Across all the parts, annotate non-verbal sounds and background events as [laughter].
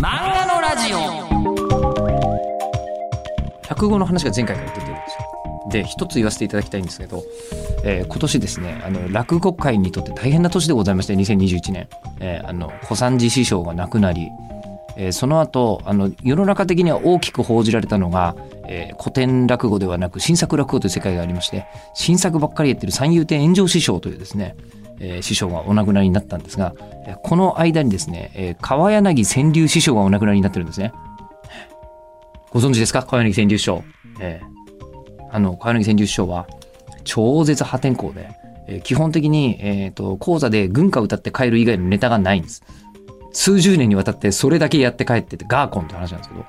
漫画のラジオ。落語の話が前回から出てるんですよ。で一つ言わせていただきたいんですけど、えー今年ですねあの落語界にとって大変な年でございまして2021年、えーあの小三治師匠が亡くなり、えーその後あの世の中的には大きく報じられたのが、え古典落語ではなく新作落語という世界がありまして新作ばっかりやってる三遊亭炎上師匠というですね、えー師匠がお亡くなりになったんですがこの間にですね、えー川柳川柳師匠がお亡くなりになってるんですね。ご存知ですか？川柳川柳師匠、えーあの川柳川柳師匠は超絶破天荒で、えー基本的に、えー、と講座で軍歌歌って帰る以外のネタがないんです。数十年にわたってそれだけやって帰っててガーコンって話なんですけど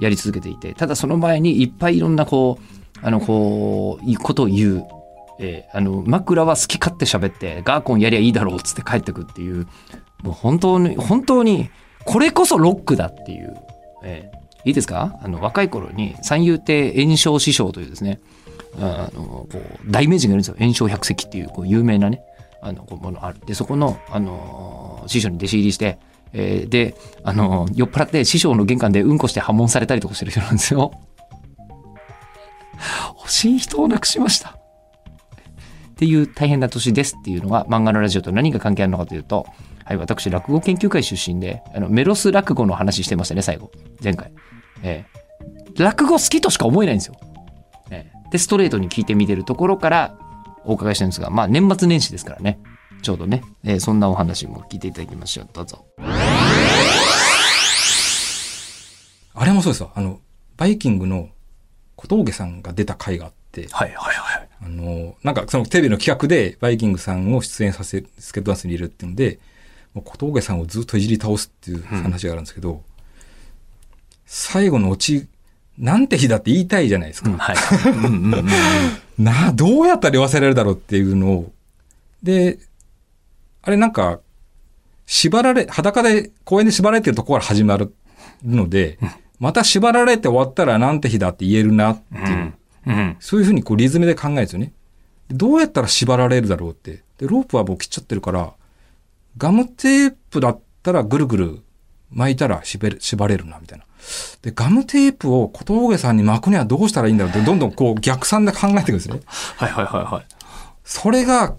やり続けていてただその前にいっぱいいろんなこうあのこういいことを言う、えーあの枕は好き勝手喋ってガーコンやりゃいいだろうっつって帰ってくっていうもう本当に本当にこれこそロックだっていう、えーいいですか？あの若い頃に三遊亭炎章師匠というですねあのこう大名人がいるんですよ炎章百石っていうこう有名なねあのこうものあるでそこの、あの師匠に弟子入りして、えーで、あの酔っ払って師匠の玄関でうんこして破門されたりとかしてる人なんですよ。[laughs] 欲しい人を亡くしました。っていう大変な年ですっていうのが漫画のラジオと何が関係あるのかというと、はい、私落語研究会出身であのメロス落語の話してましたね最後。前回、えー落語好きとしか思えないんですよ、えーでストレートに聞いてみてるところからお伺いしたんですがまあ年末年始ですからね。ちょうどね、えーそんなお話も聞いていただきましょう。どうぞ。あれもそうですよ。あの、バイキングの小峠さんが出た回があって、はいはいはいあの、なんかそのテレビの企画でバイキングさんを出演させ、スケートダンスに入れるっていうので、もう小峠さんをずっといじり倒すっていう話があるんですけど、最後のオチ、なんて日だって言いたいじゃないですか。な、どうやったら言わせられるだろうっていうのを。で、あれなんか、縛られ、裸で公園で縛られてるところから始まるので、また縛られて終わったらなんて日だって言えるなっていう、うんうんそういうふうにこうリズムで考えるんですよね。でどうやったら縛られるだろうって。で、ロープはもう切っちゃってるから、ガムテープだったらぐるぐる巻いたら縛れ縛れるな、みたいな。で、ガムテープを小峠さんに巻くにはどうしたらいいんだろうって、どんどんこう逆算で考えていくんですね。はいはいはいはいそれが、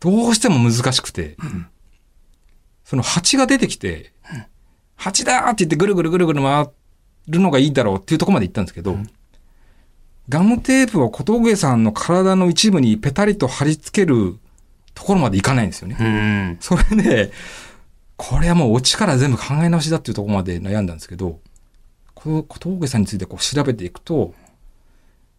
どうしても難しくて、その蜂が出てきて、蜂だーって言ってぐるぐるぐるぐる回るのがいいだろうっていうところまで行ったんですけど、ガムテープを小峠さんの体の一部にペタリと貼り付けるところまでいかないんですよね。うんそれで、これはもうオチから全部考え直しだっていうところまで悩んだんですけど、この小峠さんについてこう調べていくと、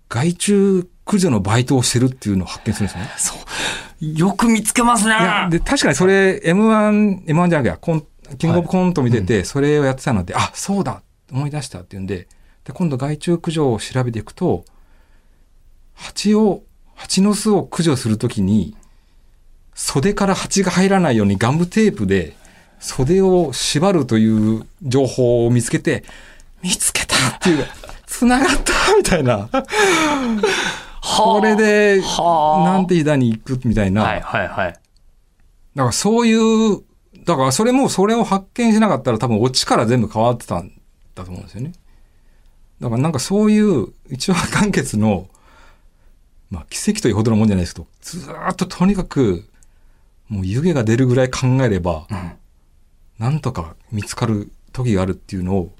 害虫駆除のバイトをしてるっていうのを発見するんですね。そうよく見つけますねで、確かにそれ、M1、M1 じゃなくて、コンキングオブコント見てて、それをやってたので、あ、そうだ思い出したっていうんで、で、今度害虫駆除を調べていくと、蜂を、蜂の巣を駆除するときに、袖から蜂が入らないようにガムテープで袖を縛るという情報を見つけて、見つけたっていう、繋がったみたいな。これで、はあなんて日だに行くみたいな。はいはいはいだからそういう、だからそれもそれを発見しなかったら多分オチから全部変わってたんだと思うんですよね。だからなんかそういう一話完結の、まあ奇跡というほどのもんじゃないですけど、ずーっととにかくもう湯気が出るぐらい考えれば、なんとか見つかる時があるっていうのを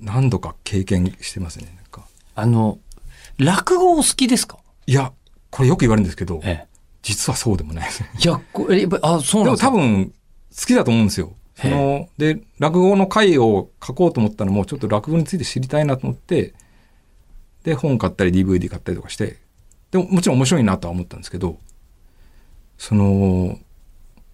何度か経験してますね。なんかあの落語お好きですか？いや、これよく言われるんですけど、え実はそうでもないですね。えいやこれやっぱあそうでもなんですか？多分好きだと思うんですよ。そので落語の回を書こうと思ったのもちょっと落語について知りたいなと思ってで本買ったり DVD 買ったりとかしてでももちろん面白いなとは思ったんですけどその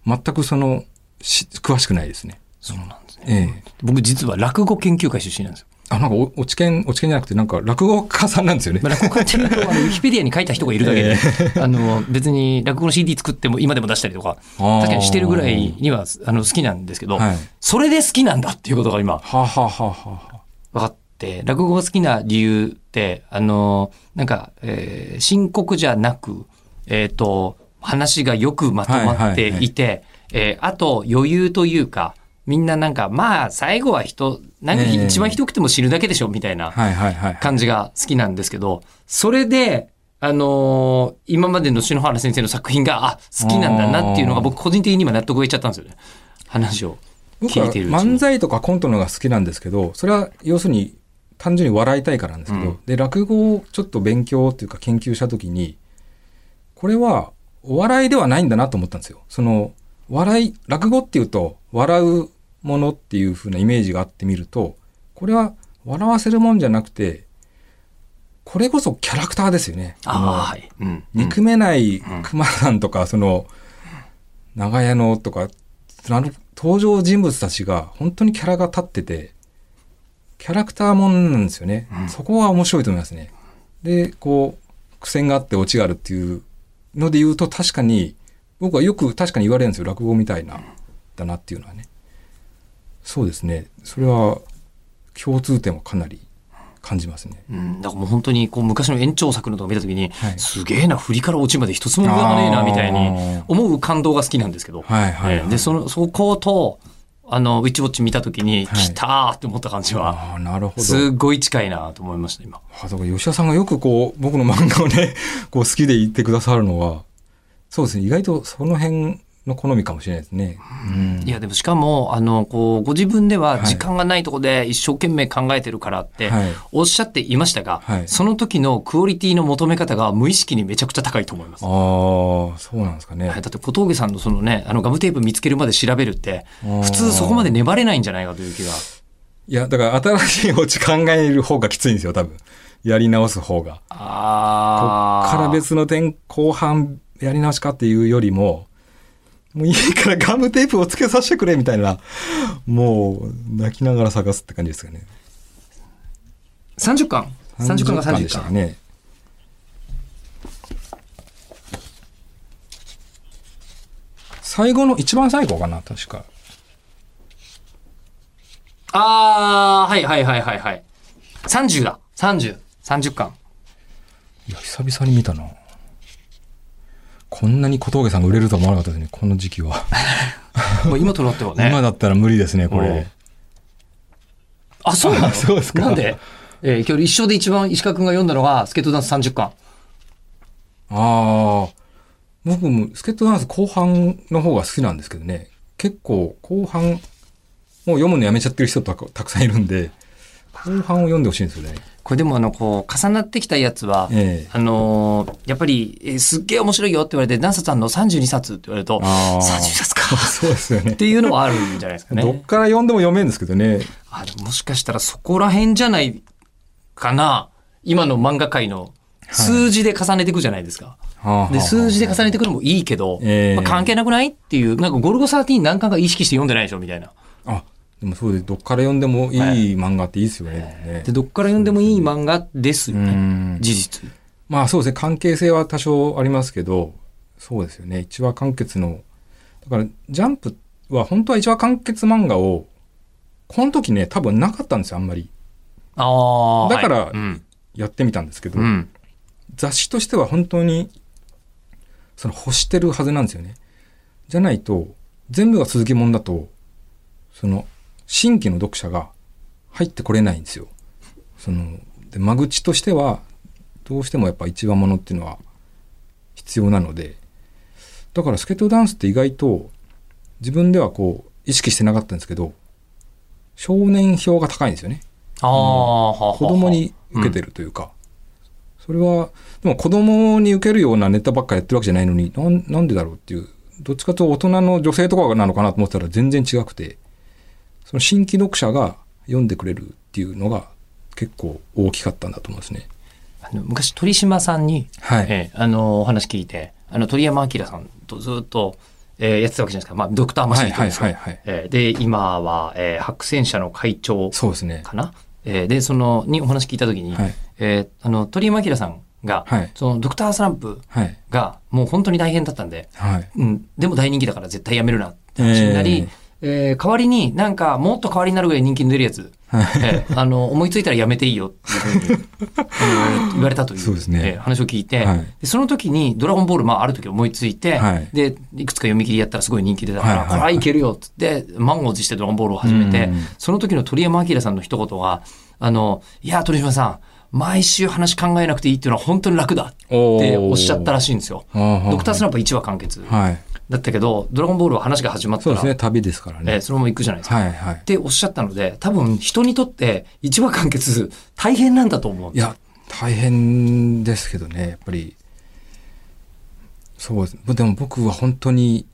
全くそのし詳しくないですね。そうなんですね。ええ。僕実は落語研究会出身なんですよあなんかお落ち研落ち研じゃなくてなんか落語家さんなんですよね。まあ、落語家っていうのはウィキペディアに書いた人がいるだけで、あの別に落語の CD 作っても今でも出したりとか確かにしてるぐらいにはあの好きなんですけど、はい。それで好きなんだっていうことが今はあ、はあは分かって落語が好きな理由ってあのなんか、えー深刻じゃなく、えー、と話がよくまとまっていて、えーあと余裕というか、みんななんか、まあ、最後は人、なんかええ一番ひどくても死ぬだけでしょ、みたいな。感じが好きなんですけど、それで、あのー今までの篠原先生の作品が、あ、好きなんだなっていうのが僕個人的に今納得がいっちゃったんですよね。話を僕はい聞ている。漫才とかコントの方が好きなんですけど、それは要するに単純に笑いたいからなんですけど、うんで、落語をちょっと勉強っていうか研究したときに、これはお笑いではないんだなと思ったんですよ。その、笑い、落語っていうと、笑うものっていう風なイメージがあってみると、これは笑わせるもんじゃなくて、これこそキャラクターですよね。ああ、はい。うん。憎めないうん熊さんとか、その、長屋のとか、あの登場人物たちが本当にキャラが立ってて、キャラクターもんなんですよね。うんそこは面白いと思いますね。で、こう、苦戦があってオチがあるっていうので言うと確かに、僕はよく確かに言われるんですよ。落語みたいな、だなっていうのはね。そうですね。それは共通点はかなり感じますね。うん、だからもう本当にこう昔の延長作のとか見たときに、はいすげえな、振りから落ちまで一つも無駄がねえな、みたいに思う感動が好きなんですけど、はいはい、はい。ええで、その、そこと、あの、ウィッチウォッチ見たときに、はい来たーって思った感じは、ああ、なるほど。すっごい近いなと思いました、今。あだから吉田さんがよくこう僕の漫画をね [laughs] こう好きで言ってくださるのはそうですね意外とその辺の好みかもしれないですね。うんいや、でもしかも、あの、こう、ご自分でははい時間がないとこで一生懸命考えてるからってはい、おっしゃっていましたが、はいその時のクオリティの求め方が無意識にめちゃくちゃ高いと思います。ああそうなんですかね。はい、だって小峠さんのそのね、あのガムテープ見つけるまで調べるって、普普通そこまで粘れないんじゃないかという気が。いやだから新しいオチ考える方がきついんですよ多分やり直す方が。こあっから別の点後半やり直しかっていうよりももういいからガムテープをつけさせてくれみたいなもう泣きながら探すって感じですかね。30巻 ?30 巻が30でした。ね。最後の、一番最後かな、確か。あー、はいはいはいはいはい。30だ。30。30巻。いや、久々に見たな。こんなに小峠さんが売れるとは思わなかったですね、この時期は。[laughs] もう今となってはね。今だったら無理ですね、こうんれ。あ、そうなの？[laughs] そうですかなんで？えー今日一生で一番石川くんが読んだのが、スケートダンス30巻。ああ。僕もスケートダンス後半の方が好きなんですけどね。結構後半、もう読むのやめちゃってる人とかたくさんいるんで、後半を読んでほしいんですよね。これでもあの、こう、重なってきたやつは、ええあのーやっぱり、えーすっげえ面白いよって言われて、何冊あんの ?32 冊って言われると、あー30冊かそうですよねっ。ていうのはあるんじゃないですかどっね。から読んでも読めるんですけどね。あでももしかしたらそこら辺じゃないかな。今の漫画界の数字で重ねていくじゃないですか。で、数字で重ねていくのもいいけど、ええまあ、関係なくないっていう、なんかゴルゴ13何巻か意識して読んでないでしょみたいな。あ、でもそうで、どっから読んでもいい漫画っていいですよね。で、どっから読んでもいい漫画ですようね。ん事実。まあそうですね、関係性は多少ありますけど、そうですよね、一話完結の、だから、ジャンプは本当は一話完結漫画を、この時ね、多分なかったんですよ、あんまり。ああ。だから。やってみたんですけど、うん。雑誌としては本当に、その欲してるはずなんですよね。じゃないと、全部が続きもんだと、その、新規の読者が入ってこれないんですよ。その、で間口としては、どうしてもやっぱ一話ものっていうのは必要なので、だからスケートダンスって意外と自分ではこう意識してなかったんですけど、少年票が高いんですよね。あ。子供に受けてるというか、それはでも子供に受けるようなネタばっかやってるわけじゃないのになんなんでだろうっていうどっちかというと大人の女性とかなのかなと思ってたら全然違くてその新規読者が読んでくれるっていうのが結構大きかったんだと思うんですね。あの昔鳥島さんに、はい、えーあのお話聞いてあの鳥山明さんとずっと、えーやってたわけじゃないですか、まあ、ドクターマシンとはいですはいはいはいえーで今は、えー白戦車の会長そうですね。かな、えーでそのにお話聞いた時に、はい。えーあの鳥山明さんが、はい。そのドクタースランプはい。がもう本当に大変だったんで、はい。うん、でも大人気だから絶対やめるなって話になり、えー代わりになんかもっと代わりになるぐらい人気の出るやつ。ええあの思いついたらやめていいよ。っていうふうにあの言われたというそうですね。ええ話を聞いて、はい。でその時に「ドラゴンボール」まあ、ある時思いついて、はい。でいくつか読み切りやったらすごい人気出たから、はいこれはいけるよっつって満を持して「ドラゴンボール」を始めて、うんその時の鳥山明さんの一言が「あのいや鳥島さん毎週話考えなくていいっていうのは本当に楽だ」っておっしゃったらしいんですよ。ドクタースランプは1話完結。はい。だったけど、ドラゴンボールは話が始まったら、そうですね、旅ですからね。えーそのまま行くじゃないですか。はいはいっ。ておっしゃったので、多分人にとって1話完結大変なんだと思う。いや、大変ですけどね、やっぱり。そうです。でも僕は本当に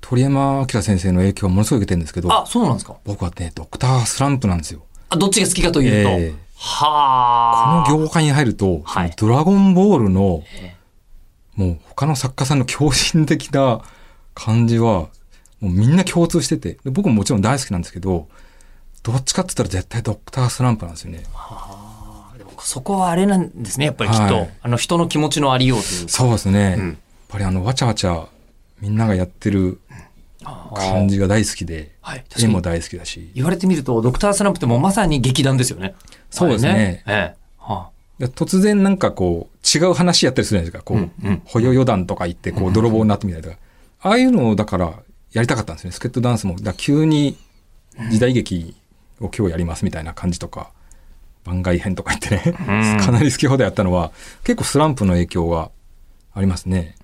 鳥山明先生の影響をものすごい受けてるんですけど、あ、そうなんですか。僕はね、ドクタースランプなんですよ。あ、どっちが好きかというと。ええはあ。この業界に入ると、ドラゴンボールの、えもう他の作家さんの狂信的な感じは、もうみんな共通してて、で僕ももちろん大好きなんですけど、どっちかって言ったら絶対ドクタースランプなんですよね。でもそこはあれなんですね、やっぱりきっと。はいあの人の気持ちのありようというか。そうですね。うんやっぱりあの、わちゃわちゃ、みんながやってる感じが大好きで、はい。絵も大好きだし。言われてみると、ドクタースランプってもうまさに劇団ですよね。そうですねええ。はで突然なんかこう、違う話やったりするじゃないですか。こう、うんうんほよよ団とか行って、こう、泥棒になってみたりとか。ああいうのをだから、やりたかったんですね。スケットダンスも。だ急に時代劇を今日やりますみたいな感じとか、番外編とか言ってね、うんかなり好き放題やったのは、結構スランプの影響はありますね。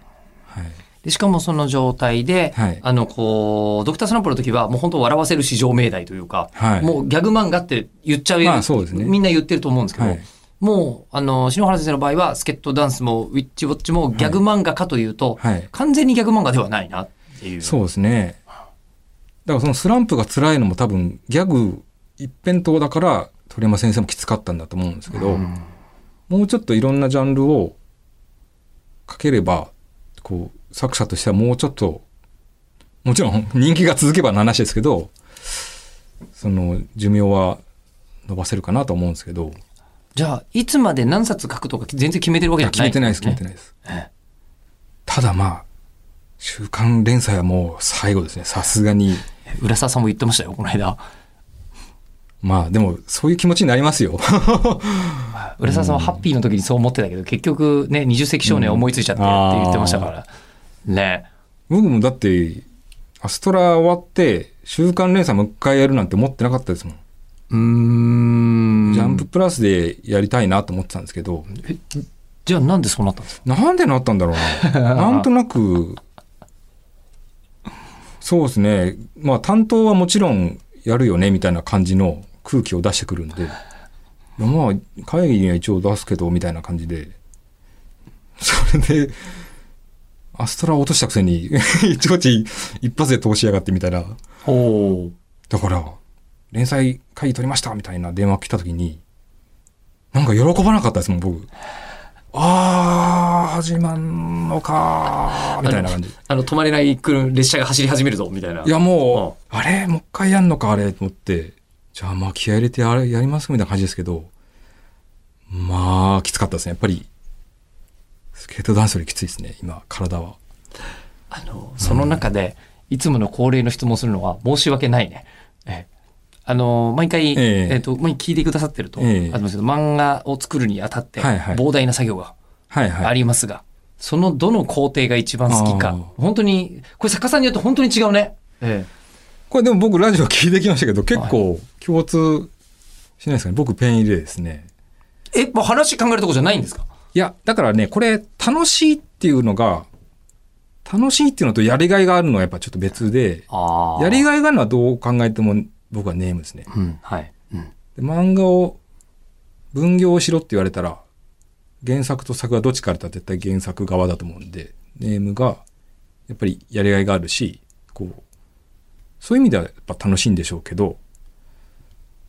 はい。でしかもその状態で、はいあの、こう、ドクタースランプの時はもう本当笑わせる至上命題というか、はいもうギャグ漫画って言っちゃう、まあそうですねみんな言ってると思うんですけど、はいもう、あの、篠原先生の場合は、スケットダンスもウィッチウォッチもギャグ漫画かというと、はい完全にギャグ漫画ではないなっていう。そうですね。だからそのスランプが辛いのも多分ギャグ一辺倒だから鳥山先生もきつかったんだと思うんですけど、うんもうちょっといろんなジャンルを書ければ、こう、作者としてはもうちょっと、もちろん人気が続けばの話ですけど、その寿命は伸ばせるかなと思うんですけど、じゃあ、いつまで何冊書くとか全然決めてるわけじゃない決めてないです、決めてない。です。ええただまあ、週刊連載はもう最後ですね、さすがに。浦沢さんも言ってましたよ、この間。まあでも、そういう気持ちになりますよ。[laughs] 浦沢さんはハッピーの時にそう思ってたけど、結局ね、20世紀少年思いついちゃってって言ってましたから。ね。僕もだって、アストラ終わって、週刊連載もう一回やるなんて思ってなかったですもん。うーん。ジャンププラスでやりたいなと思ってたんですけど、じゃあなんでそうなったんですか？なんでなったんだろうな。[laughs] なんとなく、そうですね。まあ担当はもちろんやるよねみたいな感じの空気を出してくるんで、まあ会議には一応出すけどみたいな感じで、それで、アストラ落としたくせに、[laughs] 一こち一発で通しやがってみたいな。だから、連載会議取りましたみたいな電話来た時に、なんか喜ばなかったですもん、僕。あー、始まんのかー、みたいな感じ。あの、止まれない来る列車が走り始めるぞ、みたいな。いや、もう、あれ？もう一回やんのか、あれ？と思って、じゃあまあ気合い入れてあれやりますみたいな感じですけど、まあ、きつかったですね。やっぱり、スケートダンスよりきついですね、今、体は。あの、その中で、いつもの恒例の質問するのは申し訳ないね。ええあの、毎回、えええっ、と、毎回聞いてくださってると、ええありますけど、漫画を作るにあたって、はいはい膨大な作業がはいはい。ありますが、そのどの工程が一番好きか本当に、これ作家さんによって本当に違うね。えこれでも僕ラジオ聞いてきましたけど、結構共通しないですかね。僕ペン入れですね。え。え、もう話考えるとこじゃないんですか？いや、だからね、これ楽しいっていうのが、楽しいっていうのとやりがいがあるのはやっぱちょっと別で、あやりがいがあるのはどう考えても僕はネームですね。うん、はい。うん。で漫画を分業しろって言われたら、原作と作画どっちからたら絶対原作側だと思うんで、ネームがやっぱりやりがいがあるし、こう、そういう意味ではやっぱ楽しいんでしょうけど、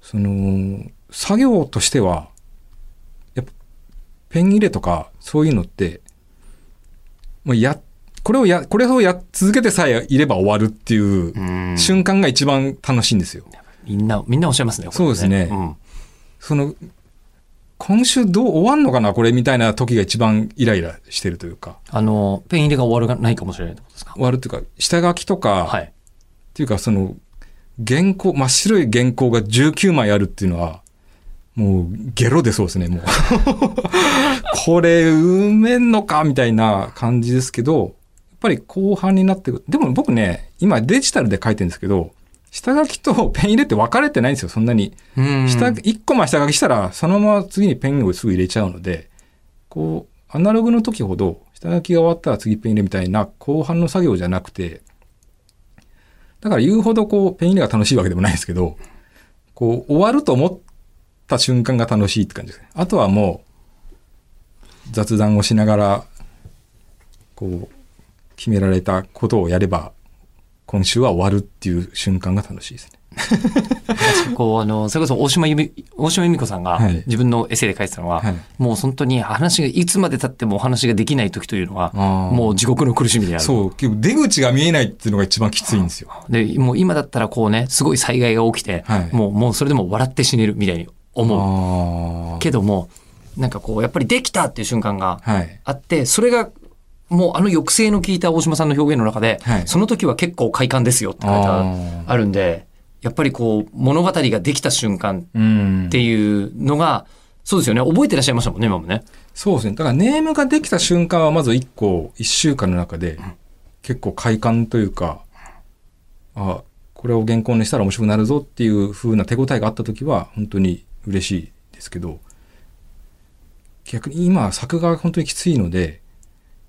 その、作業としては、やっぱペン入れとかそういうのって、もうや、これをや、これをや、続けてさえいれば終わるっていううん瞬間が一番楽しいんですよ。みんな、みんなおっしゃいますね。これそうですねうん。その、今週どう終わんのかなこれみたいな時が一番イライラしてるというか、あの、ペン入れが終わらないかもしれないってことですか？終わるというか、下書きとか、っはい。ていうかその、原稿、真っ白い原稿が19枚あるっていうのは、もうゲロでそうですね、もう。[laughs] これ埋めんのかみたいな感じですけど、ぱり後半になってくる。でも僕ね、今デジタルで書いてるんですけど、下書きと [laughs] ペン入れって分かれてないんですよ、そんなに。うん下、一個前下書きしたら、そのまま次にペンをすぐ入れちゃうので、こう、アナログの時ほど、下書きが終わったら次ペン入れみたいな後半の作業じゃなくて、だから言うほどこう、ペン入れが楽しいわけでもないですけど、こう、終わると思った瞬間が楽しいって感じですね。あとはもう、雑談をしながら、こう、決められたことをやれば、今週は終わるっていう瞬間が楽しいですね。こうあのそれこそ大島由美大島由美子さんがはい自分のエッセイで書いてたのは、はいもう本当に話がいつまで経ってもお話ができない時というのはもう地獄の苦しみである。そう、出口が見えないっていうのが一番きついんですよ。でもう今だったらこうねすごい災害が起きて、はいもうもうそれでも笑って死ねるみたいに思うあけどもなんかこうやっぱりできたっていう瞬間があ。はい。あってそれがもうあの抑制の効いた大島さんの表現の中で、はい。その時は結構快感ですよって書いてあるんでやっぱりこう物語ができた瞬間うん。っていうのが、そうですよね。覚えてらっしゃいましたもんね今もね。そうですね。だからネームができた瞬間はまず一個、一週間の中で、結構快感というか、あ、これを原稿にしたら面白くなるぞっていう風な手応えがあった時は、本当に嬉しいですけど、逆に今作画が本当にきついので、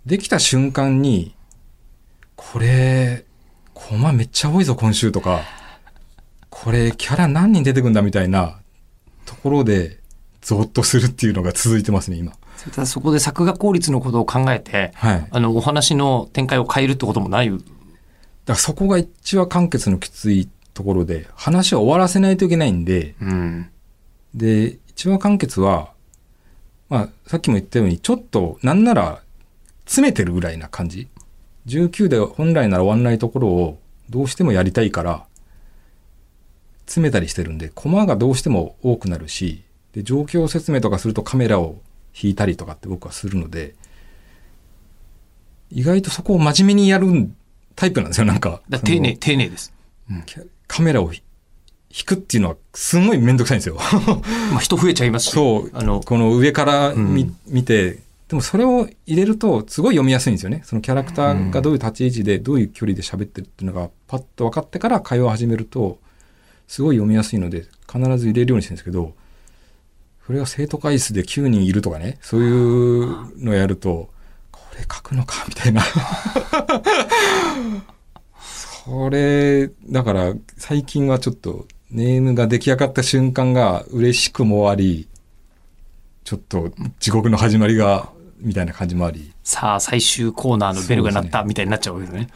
できた瞬間に、これ、コマめっちゃ多いぞ今週とか、これキャラ何人出てくんだみたいなところで、ゾッとするっていうのが続いてますね、今。ただそこで作画効率のことを考えてはい。あのお話の展開を変えるってこともないだからそこが一話完結のきついところで、話を終わらせないといけないんで、うんで、一話完結は、まあ、さっきも言ったように、ちょっと、なんなら、詰めてるぐらいな感じ。19で本来なら終わんないところを、どうしてもやりたいから、詰めたりしてるんで、コマがどうしても多くなるし、で、状況説明とかするとカメラを引いたりとかって僕はするので、意外とそこを真面目にやるタイプなんですよ、なんか。だ丁寧そ丁寧です。のカメラをひ引くっていうのはすごいめんどくさいんですよ。[laughs] まあ、人増えちゃいますしそうあのこの上から見,、うん見てでもそれを入れるとすごい読みやすいんですよね。そのキャラクターがどういう立ち位置でどういう距離で喋ってるっていうのがパッと分かってから会話を始めるとすごい読みやすいので必ず入れるようにしてるんですけどそれが生徒会室で9人いるとかね。そういうのやるとこれ書くのかみたいな。それだから最近はちょっとネームが出来上がった瞬間が嬉しくもありちょっと地獄の始まりがみたいな感じもあり。さあ最終コーナーのベルが鳴ったみたいになっちゃうわけですね。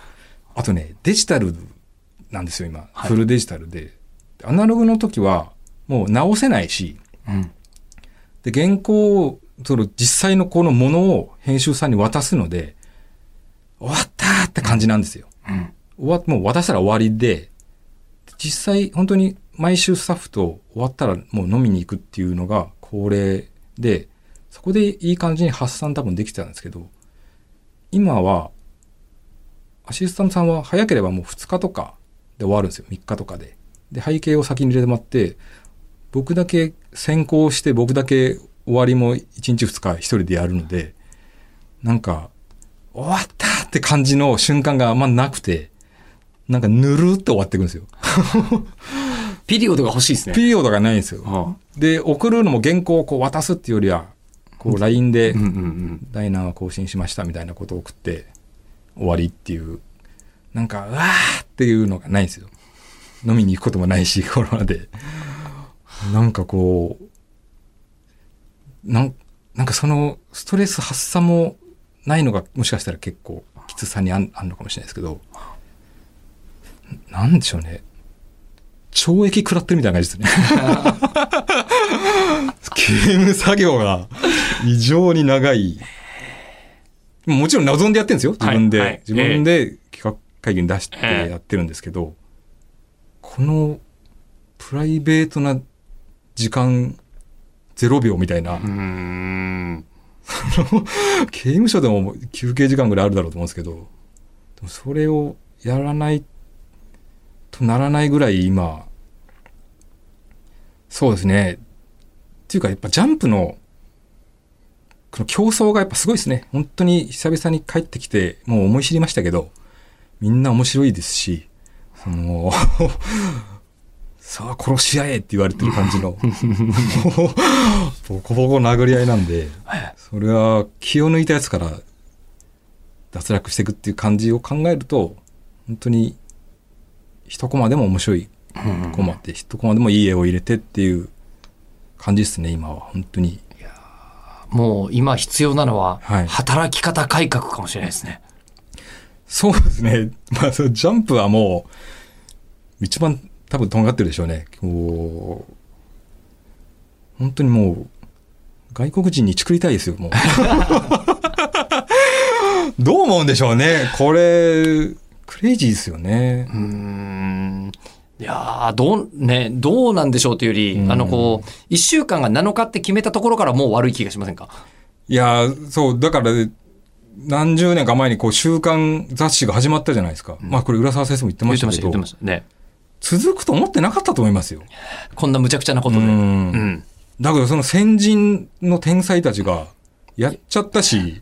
あとねデジタルなんですよ今、はい。フルデジタルで。アナログの時はもう直せないし。うん。で原稿をその実際のこのものを編集さんに渡すので終わったーって感じなんですよ。うん。終わもう渡したら終わりで実際本当に毎週スタッフと終わったらもう飲みに行くっていうのが恒例でそこでいい感じに発散多分できてたんですけど今はアシスタントさんは早ければもう2日とかで終わるんですよ3日とかで。で背景を先に入れてもらって僕だけ先行して僕だけ終わりも1日2日1人でやるのでなんか終わったって感じの瞬間があんまなくてなんかぬるって終わっていくんですよ。[laughs] ピリオドが欲しいですね。ピリオドがないんですよ。あで、送るのも原稿をこう渡すっていうよりは、こう LINE で第何話更新しましたみたいなことを送って終わりっていう、なんか、うわーっていうのがないんですよ。飲みに行くこともないし、[laughs] コロナで。なんかこう、なんなんかそのストレス発散もないのがもしかしたら結構きつさにあんあんのかもしれないですけど、なんでしょうね。懲役食らってるみたいな感じですね。ゲーム作業が異常に長い。もちろん望んでやってるんですよ。自分で。はいはい自分で企画会議に出してええやってるんですけど、このプライベートな時間0秒みたいな。[laughs] 刑務所でも休憩時間ぐらいあるだろうと思うんですけど、それをやらないとならないぐらい今、そうですね。っていうかやっぱジャンプの、この競争がやっぱすごいですね。本当に久々に帰ってきて、もう思い知りましたけど、みんな面白いですし、その、さあ殺し合えって言われてる感じの、ボコボコ殴り合いなんで、それは気を抜いたやつから脱落していくっていう感じを考えると、本当に一コマでも面白いコマって、一コマでもいい絵を入れてっていう感じですね、今は。本当に。もう今必要なのははい働き方改革かもしれないですね。そうですね。[laughs] まあ、そのジャンプはもう、一番多分とんがってるでしょうね。こう、本当にもう、外国人に作りたいですよ、もう。[laughs] どう思うんでしょうね。これ、クレイジーですよね。うーんいやーどう、ね、どうなんでしょうというより、うんあの、こう、一週間が7日って決めたところからもう悪い気がしませんか？いや、そう、だから、何十年か前にこう、週刊雑誌が始まったじゃないですか。まあ、これ、浦沢先生も言ってました、けど言ってま、したね。続くと思ってなかったと思いますよ。こんな無茶苦茶なことで。ううんん。だけどその先人の天才たちがやっちゃったし、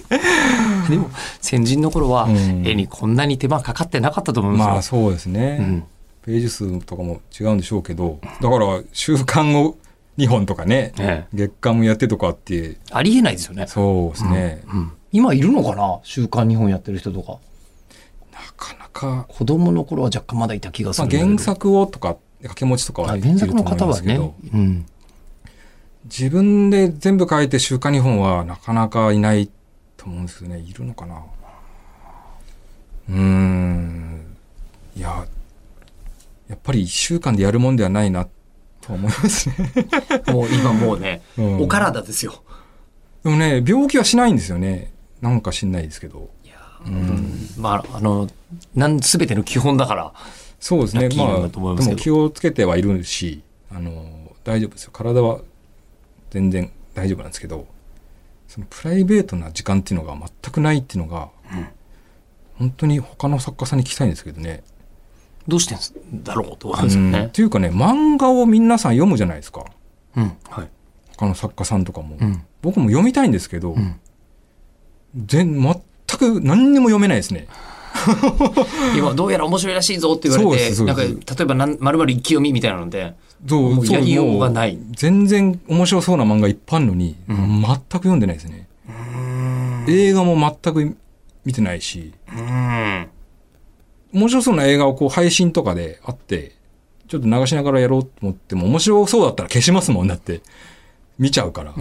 [laughs] でも、先人の頃はうん、絵にこんなに手間かかってなかったと思いまあますよ。そうですね、うんページ数とかも違うんでしょうけど、だから週刊を2本とかね、ええ月刊もやってとかって、ありえないですよね。そうですね、うん今いるのかな？週刊日本やってる人とか。なかなか、子供の頃は若干まだいた気がすまあ、る。原作をとか、掛け持ちとかは原作の方はね。うん。自分で全部書いて週刊2本はなかなかいないと思うんですけどね、いるのかな？うーん。いや、やっぱり1週間でやるもんではないなとは思いますね。[laughs] もう今もうね、うんお体ですよ。でもね、病気はしないんですよね。なんか知んないですけど。うんまあ、あの、なん、すべての基本だから。そうですね。まあ、でも気をつけてはいるし、あの、大丈夫ですよ。体は全然大丈夫なんですけど、そのプライベートな時間っていうのが全くないっていうのが、本当に他の作家さんに聞きたいんですけどね。どうしてんだろうと思うんですようんっね。ていうかね、漫画を皆さん読むじゃないですか。うん。はい。他の作家さんとかも。うん。僕も読みたいんですけど、うん。全全く何にも読めないですね。[laughs] 今、どうやら面白いらしいぞって言われて、なんか、例えばなん、まるまる一気読みみたいなので、そうそうもうやりようがもない。全然面白そうな漫画いっぱいあるのに、うん全く読んでないですね。映画も全く見てないし、うん。面白そうな映画をこう配信とかであって、ちょっと流しながらやろうと思っても、面白そうだったら消しますもんだって。見ちゃうから。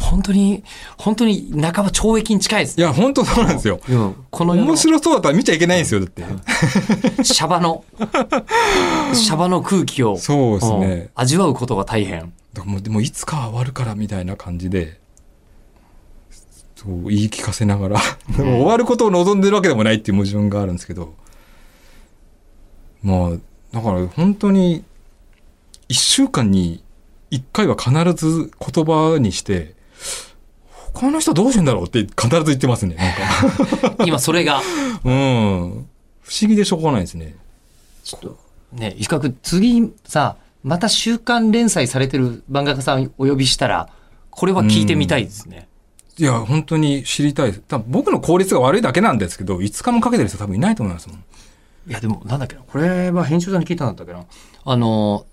本当に、本当に半ば懲役に近いですい。や、本当そうなんですよ。うんこの面白そうだったら見ちゃいけないんですよ、だって。[laughs] シャバの、シャバの空気を、そうですうんね。味わうことが大変。だからもう、でもいつかは終わるからみたいな感じで、そう、言い聞かせながら、でも終わることを望んでるわけでもないっていう矛盾があるんですけど、まあ、だから本当に、一週間に一回は必ず言葉にして、他の人どうしてんだろうって必ず言ってますね、なんか。[laughs] 今それが、うん。不思議でしょうがないですね。ちょっと、ね、石川君、次さ、また週刊連載されてる漫画家さんお呼びしたら、これは聞いてみたいですね。いや、本当に知りたいです。多分僕の効率が悪いだけなんですけど、5日もかけてる人多分いないと思いますもん。いや、でも、なんだっけな。これは編集さんに聞いたんだったっけな。あの、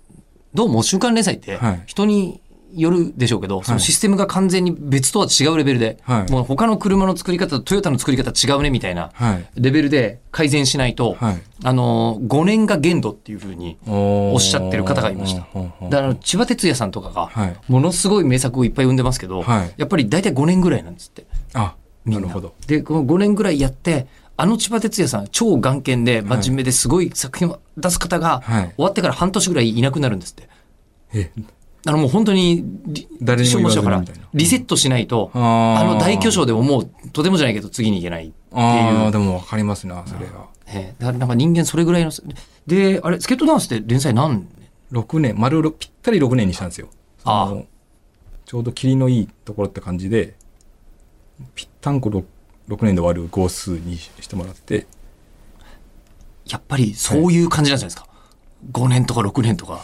どうも週刊連載ってはい、人によるでしょうけど、そのシステムが完全に別とは違うレベルで、はいもう他の車の作り方とトヨタの作り方違うねみたいなはい。レベルで改善しないと、はい。あの、5年が限度っていうふうに、おおっしゃってる方がいましただから千葉哲也さんとかが、はい。ものすごい名作をいっぱい生んでますけど、はいやっぱり大体5年ぐらいなんですって。あ、ななるほど。で、この5年ぐらいやって、あの千葉哲也さん、超眼見で真面目ですごい作品を出す方が、はい終わってから半年ぐらいいなくなるんですって。え、あのもう本当にリ、誰にも言わずからリセットしないと、ああの大巨匠でももうとてもじゃないけど次に行けないっていうああ、。でもわかりますな、それは。ええだからなんか人間それぐらいの、で、あれ、スケートダンスって連載何年？6年、丸ろぴったり6年にしたんですよ。ああちょうど霧のいいところって感じで、ぴったんこ 6, 6年で終わる号数にしてもらって、やっぱりそういう感じなんじゃないですか？5年とか6年とか。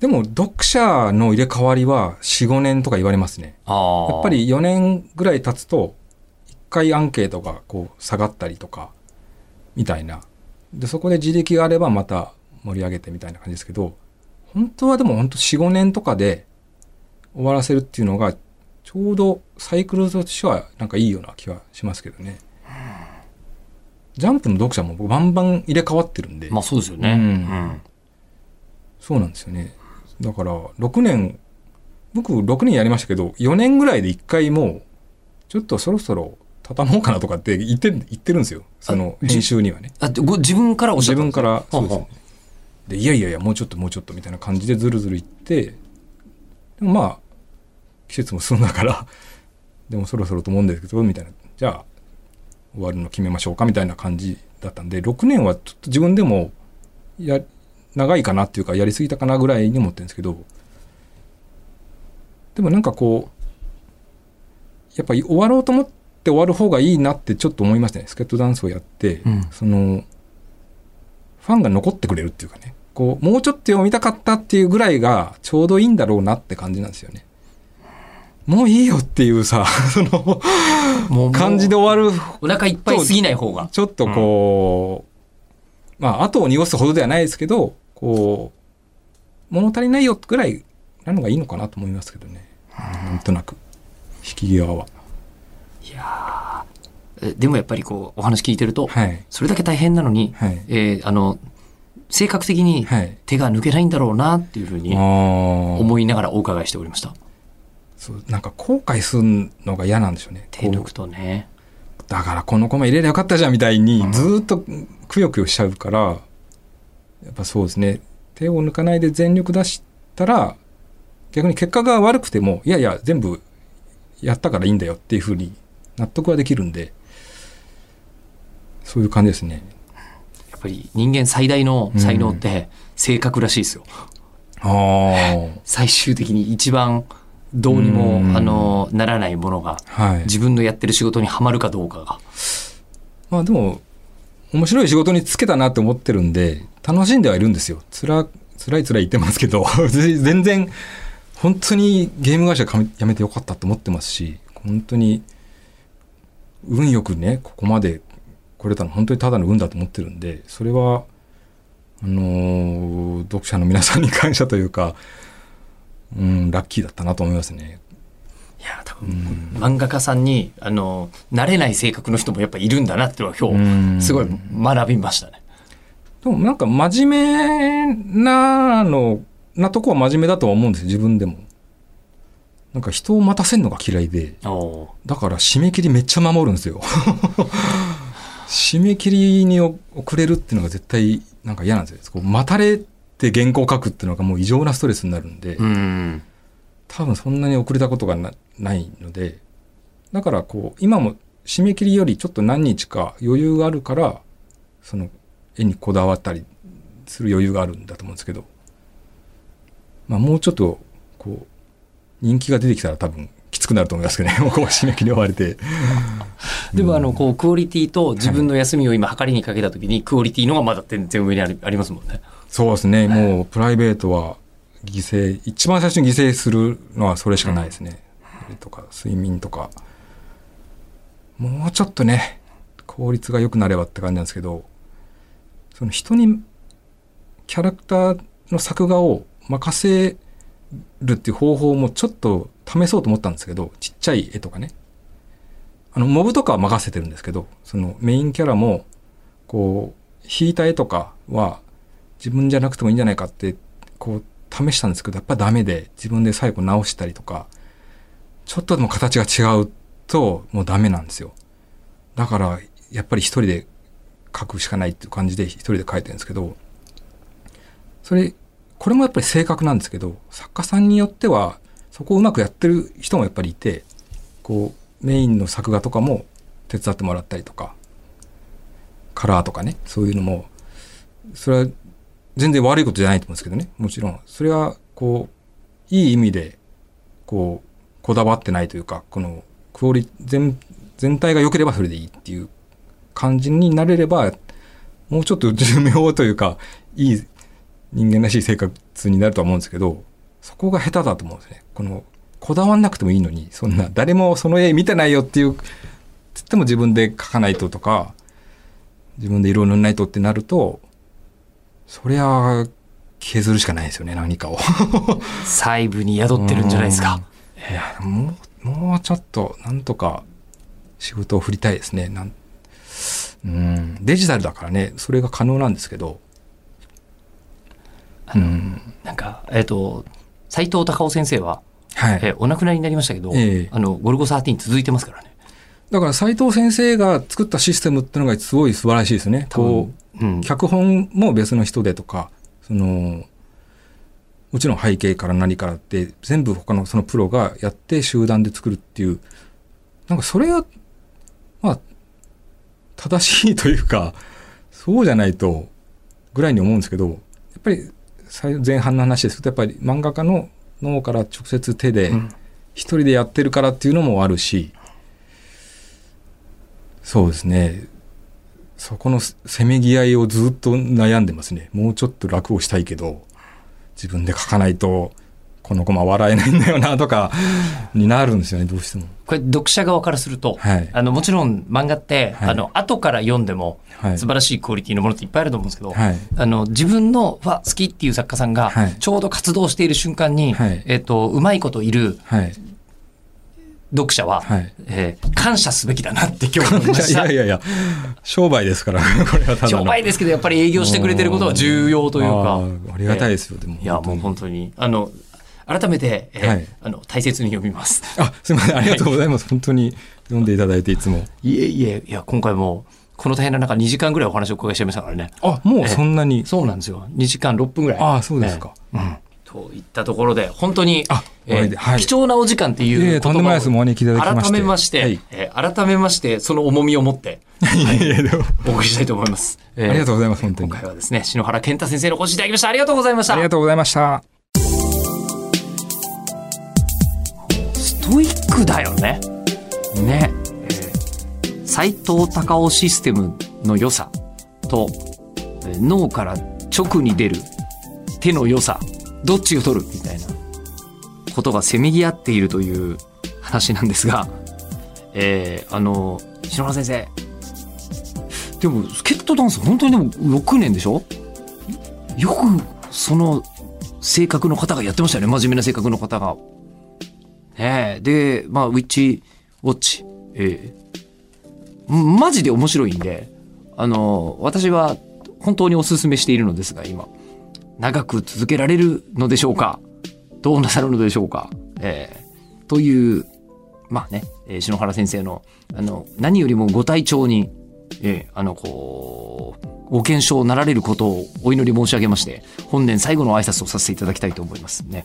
でも、読者の入れ替わりは4、5年とか言われますね。やっぱり4年ぐらい経つと、一回アンケートがこう下がったりとか、みたいな。で、そこで自力があればまた盛り上げてみたいな感じですけど、本当はでも本当4、5年とかで終わらせるっていうのが、ちょうどサイクルとしてはなんかいいような気はしますけどね。ジャンプの読者もバンバン入れ替わってるんで。まあそうですよね。うんうんそうなんですよね。だから、6年、僕6年やりましたけど、4年ぐらいで1回もう、ちょっとそろそろ畳もうかなとかって言って、言ってるんですよ。その編集にはね。あご自分からおっしゃ自ったんです分から、そうですほうね。で、いやいやいや、もうちょっともうちょっとみたいな感じでずるずるいって、でもまあ、季節も進んだから、でもそろそろと思うんですけど、みたいな。じゃあ、終わるの決めましょうかみたいな感じだったんで、6年はちょっと自分でも、や、長いかなっていうか、やりすぎたかなぐらいに思ってるんですけど、でもなんかこう、やっぱり終わろうと思って終わる方がいいなってちょっと思いましたね。スケットダンスをやって、うんその、ファンが残ってくれるっていうかね、こう、もうちょっと読みたかったっていうぐらいがちょうどいいんだろうなって感じなんですよね。もういいよっていうさ、[laughs] その、もう感じで終わるお腹いっぱいすぎない方が。ちょっとこう、まあ、後を濁すほどではないですけど、こう、物足りないよぐらいなのがいいのかなと思いますけどね。なんとなく、引き際は。いやでもやっぱりこうお話聞いてると、はい。それだけ大変なのに、はい。えーあの性格的にはい。手が抜けないんだろうなっていうふうに。思いながらお伺いしておりました。そう、なんか後悔するのが嫌なんでしょうね。手抜くとね。だからこのコマ入れりゃよかったじゃんみたいに、ずーっとくよくよしちゃうから、やっぱそうですね。手を抜かないで全力出したら、逆に結果が悪くても、いやいや、全部やったからいいんだよっていうふうに納得はできるんで、そういう感じですね。やっぱり人間最大の才能って性格らしいですよ。あ最終的に一番どうにもうんあのならないものがあ。はい。自分のやってる仕事にはまるかどうかが。まあでも、面白い仕事に就けたなって思ってるんで、楽しんではいるんですよ。つら、辛い辛い言ってますけど、[laughs] 全然、本当にゲーム会社辞めてよかったと思ってますし、本当に、運よくね、ここまで来れたの本当にただの運だと思ってるんで、それは、あのー読者の皆さんに感謝というか、うん、ラッキーだったなと思いますね。いや多分漫画家さんにあの慣れない性格の人もやっぱいるんだなっていうのは今うん日すごい学びましたね。でもなんか真面目なの、なとこは真面目だとは思うんですよ、自分でも。なんか人を待たせるのが嫌いで、だから締め切りめっちゃ守るんですよ。締め切りに遅れるっていうのが絶対なんか嫌なんですよ。こう待たれて原稿書くっていうのがもう異常なストレスになるんで、うん多分そんなに遅れたことがなないので、だからこう、今も締め切りよりちょっと何日か余裕があるから、その絵にこだわったりする余裕があるんだと思うんですけど、まあもうちょっと、こう、人気が出てきたら多分きつくなると思いますけどね、も [laughs] うこう締め切り終われて。[laughs] でもあのこうクオリティと自分の休みを今測りにかけた時にクオリティのがまだ全然上にありありますもんね。そうですね、もうプライベートは犠牲、一番最初に犠牲するのはそれしかないですね。それとか、睡眠とか。もうちょっとね、効率が良くなればって感じなんですけど、その人にキャラクターの作画を任せるっていう方法もちょっと試そうと思ったんですけど、ちっちゃい絵とかね。あの、モブとかは任せてるんですけど、そのメインキャラも、こう、引いた絵とかは自分じゃなくてもいいんじゃないかって、こう、試したんですけど、やっぱダメで、自分で最後直したりとか、ちょっとでも形が違うと、もうダメなんですよ。だから、やっぱり一人で書くしかないっていう感じで一人で書いてるんですけど、それ、これもやっぱり性格なんですけど、作家さんによっては、そこをうまくやってる人もやっぱりいて、こう、メインの作画とかも手伝ってもらったりとか、カラーとかね、そういうのも、それは全然悪いことじゃないと思うんですけどね、もちろん。それは、こう、いい意味で、こう、こだわってないというか、この、クオリ、全、全体が良ければそれでいいっていう感じになれれば、もうちょっと寿命というかいい人間らしい生活になるとは思うんですけどそこが下手だと思うんですね。このこだわんなくてもいいのにそんな誰もその絵見てないよっていうつっても自分で描かないととか自分で色を塗らないとってなるとそりゃ削るしかないですよね何かを。[laughs] 細部に宿ってるんじゃないですか。いやもうもうちょっとなんとか仕事を振りたいですね。なんうんデジタルだからねそれが可能なんですけど。うんなんかえっ、と斎藤隆夫先生は、はい、えーお亡くなりになりましたけど、ええあのゴルゴ13続いてますからね。だから斉藤先生が作ったシステムっていうのがすごい素晴らしいですね。こううん、脚本も別の人でとかそのもちろん背景から何からって全部他のそのプロがやって集団で作るっていうなんかそれはまあ正しいというかそうじゃないとぐらいに思うんですけどやっぱり最前半の話ですけどやっぱり漫画家の脳から直接手でうん。一人でやってるからっていうのもあるし、そうですね。そこのせめぎ合いをずっと悩んでますね。もうちょっと楽をしたいけど自分で書かないとこのコマ笑えないんだよなとかになるんですよねどうしても。これ読者側からすると、はい。あのもちろん漫画って、はい。あの後から読んでもはい。素晴らしいクオリティのものっていっぱいあると思うんですけど、はい。あの自分のわ好きっていう作家さんがはい。ちょうど活動している瞬間に、はい。えっとうまいこといるはい読者は、はい。えー感謝すべきだなって今日思いまし [laughs] いたやいやいや。商売ですから [laughs] これはただの。商売ですけどやっぱり営業してくれてることは重要というあかーありがたいですよ、でもいやもう本当に。あの改めて、えーはい。あの大切に読みます。あすみません。ありがとうございます、本当に読んでいただいていつも。いえいえいや今回もこの大変な中2時間ぐらいお話をお伺いしましたからね。あもうそんなに、そうなんですよ。2時間6分ぐらい。ああそうですか、うんといったところで本当にあえーはい。貴重なお時間っていういえいえ言とをお招きいただきまして。改めまして、はい。えー改めましてその重みを持って [laughs] いやいお送りしたいと思います、えーありがとうございます本当に。今回はですね篠原健太先生にお越しいただきました。ありがとうございました。ありがとうございました。ストイックだよね。ね。えー、斎藤隆夫システムの良さと、えー脳から直に出る手の良さ、どっちを取る？みたいなことがせめぎ合っているという話なんですが、えー、あの、篠原先生。でも、スケットダンス本当にでも6年でしょ？よくその性格の方がやってましたよね。真面目な性格の方が。ねえで、まあ、ウィッチウォッチ、ええマジで面白いんで、あの、私は本当にお勧めしているのですが、今、長く続けられるのでしょうか？どうなさるのでしょうか？えーという、まあね、えー篠原先生の、あの、何よりもご体調に、えーあの、こう、ご健勝なられることをお祈り申し上げまして、本年最後の挨拶をさせていただきたいと思いますね。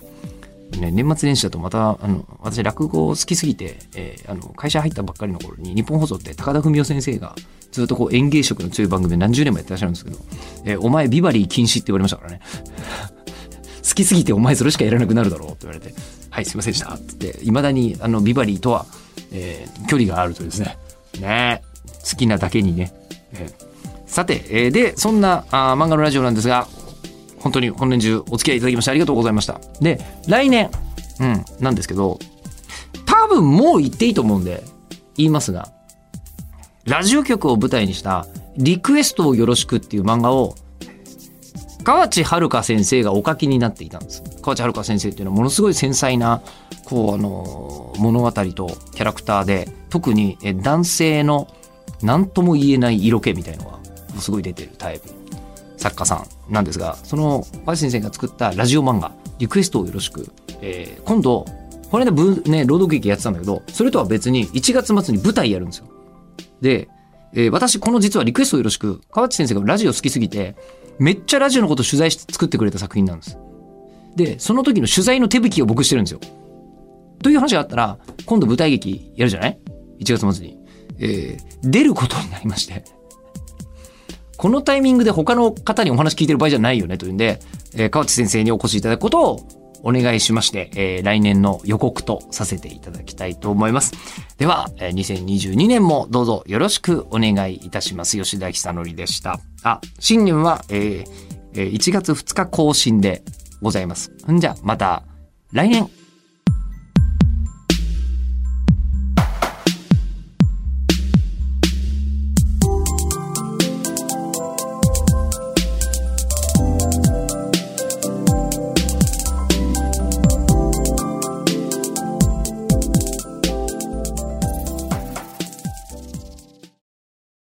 ね、年末年始だとまた、あの、私落語好きすぎて、えーあの、会社入ったばっかりの頃に日本放送って高田文夫先生がずっとこう演芸色の強い番組何十年もやってらっしゃるんですけど、えーお前ビバリー禁止って言われましたからね。[laughs] 好きすぎてお前それしかやらなくなるだろうって言われて、はい、すいませんでしたって言って、未だにあの、ビバリーとは、えー距離があるというですね。ね好きなだけにね。えーさて、えーで、そんなあ漫画のラジオなんですが、本当に本年中お付き合いいただきましてありがとうございました。で、来年、うん、なんですけど、多分もう言っていいと思うんで、言いますが、ラジオ局を舞台にしたリクエストをよろしくっていう漫画を、河内遥先生がお書きになっていたんです。河内遥先生っていうのはものすごい繊細な、こう、あの、物語とキャラクターで、特に男性の何とも言えない色気みたいのがすごい出てるタイプ作家さんなんですが、その河内先生が作ったラジオ漫画、リクエストをよろしく、えー今度、これでぶね、朗読劇やってたんだけど、それとは別に1月末に舞台やるんですよ。で、えー私、この実はリクエストをよろしく、河内先生がラジオ好きすぎて、めっちゃラジオのこと取材して作ってくれた作品なんです。で、その時の取材の手引きを僕してるんですよ。という話があったら、今度舞台劇やるじゃない ?1 月末に。えー出ることになりまして。このタイミングで他の方にお話聞いてる場合じゃないよねというんで、えー川内先生にお越しいただくことをお願いしまして、えー来年の予告とさせていただきたいと思います。では、えー2022年もどうぞよろしくお願いいたします。吉田久典でした。あ、新年は、えーえー1月2日更新でございます。んじゃ、また来年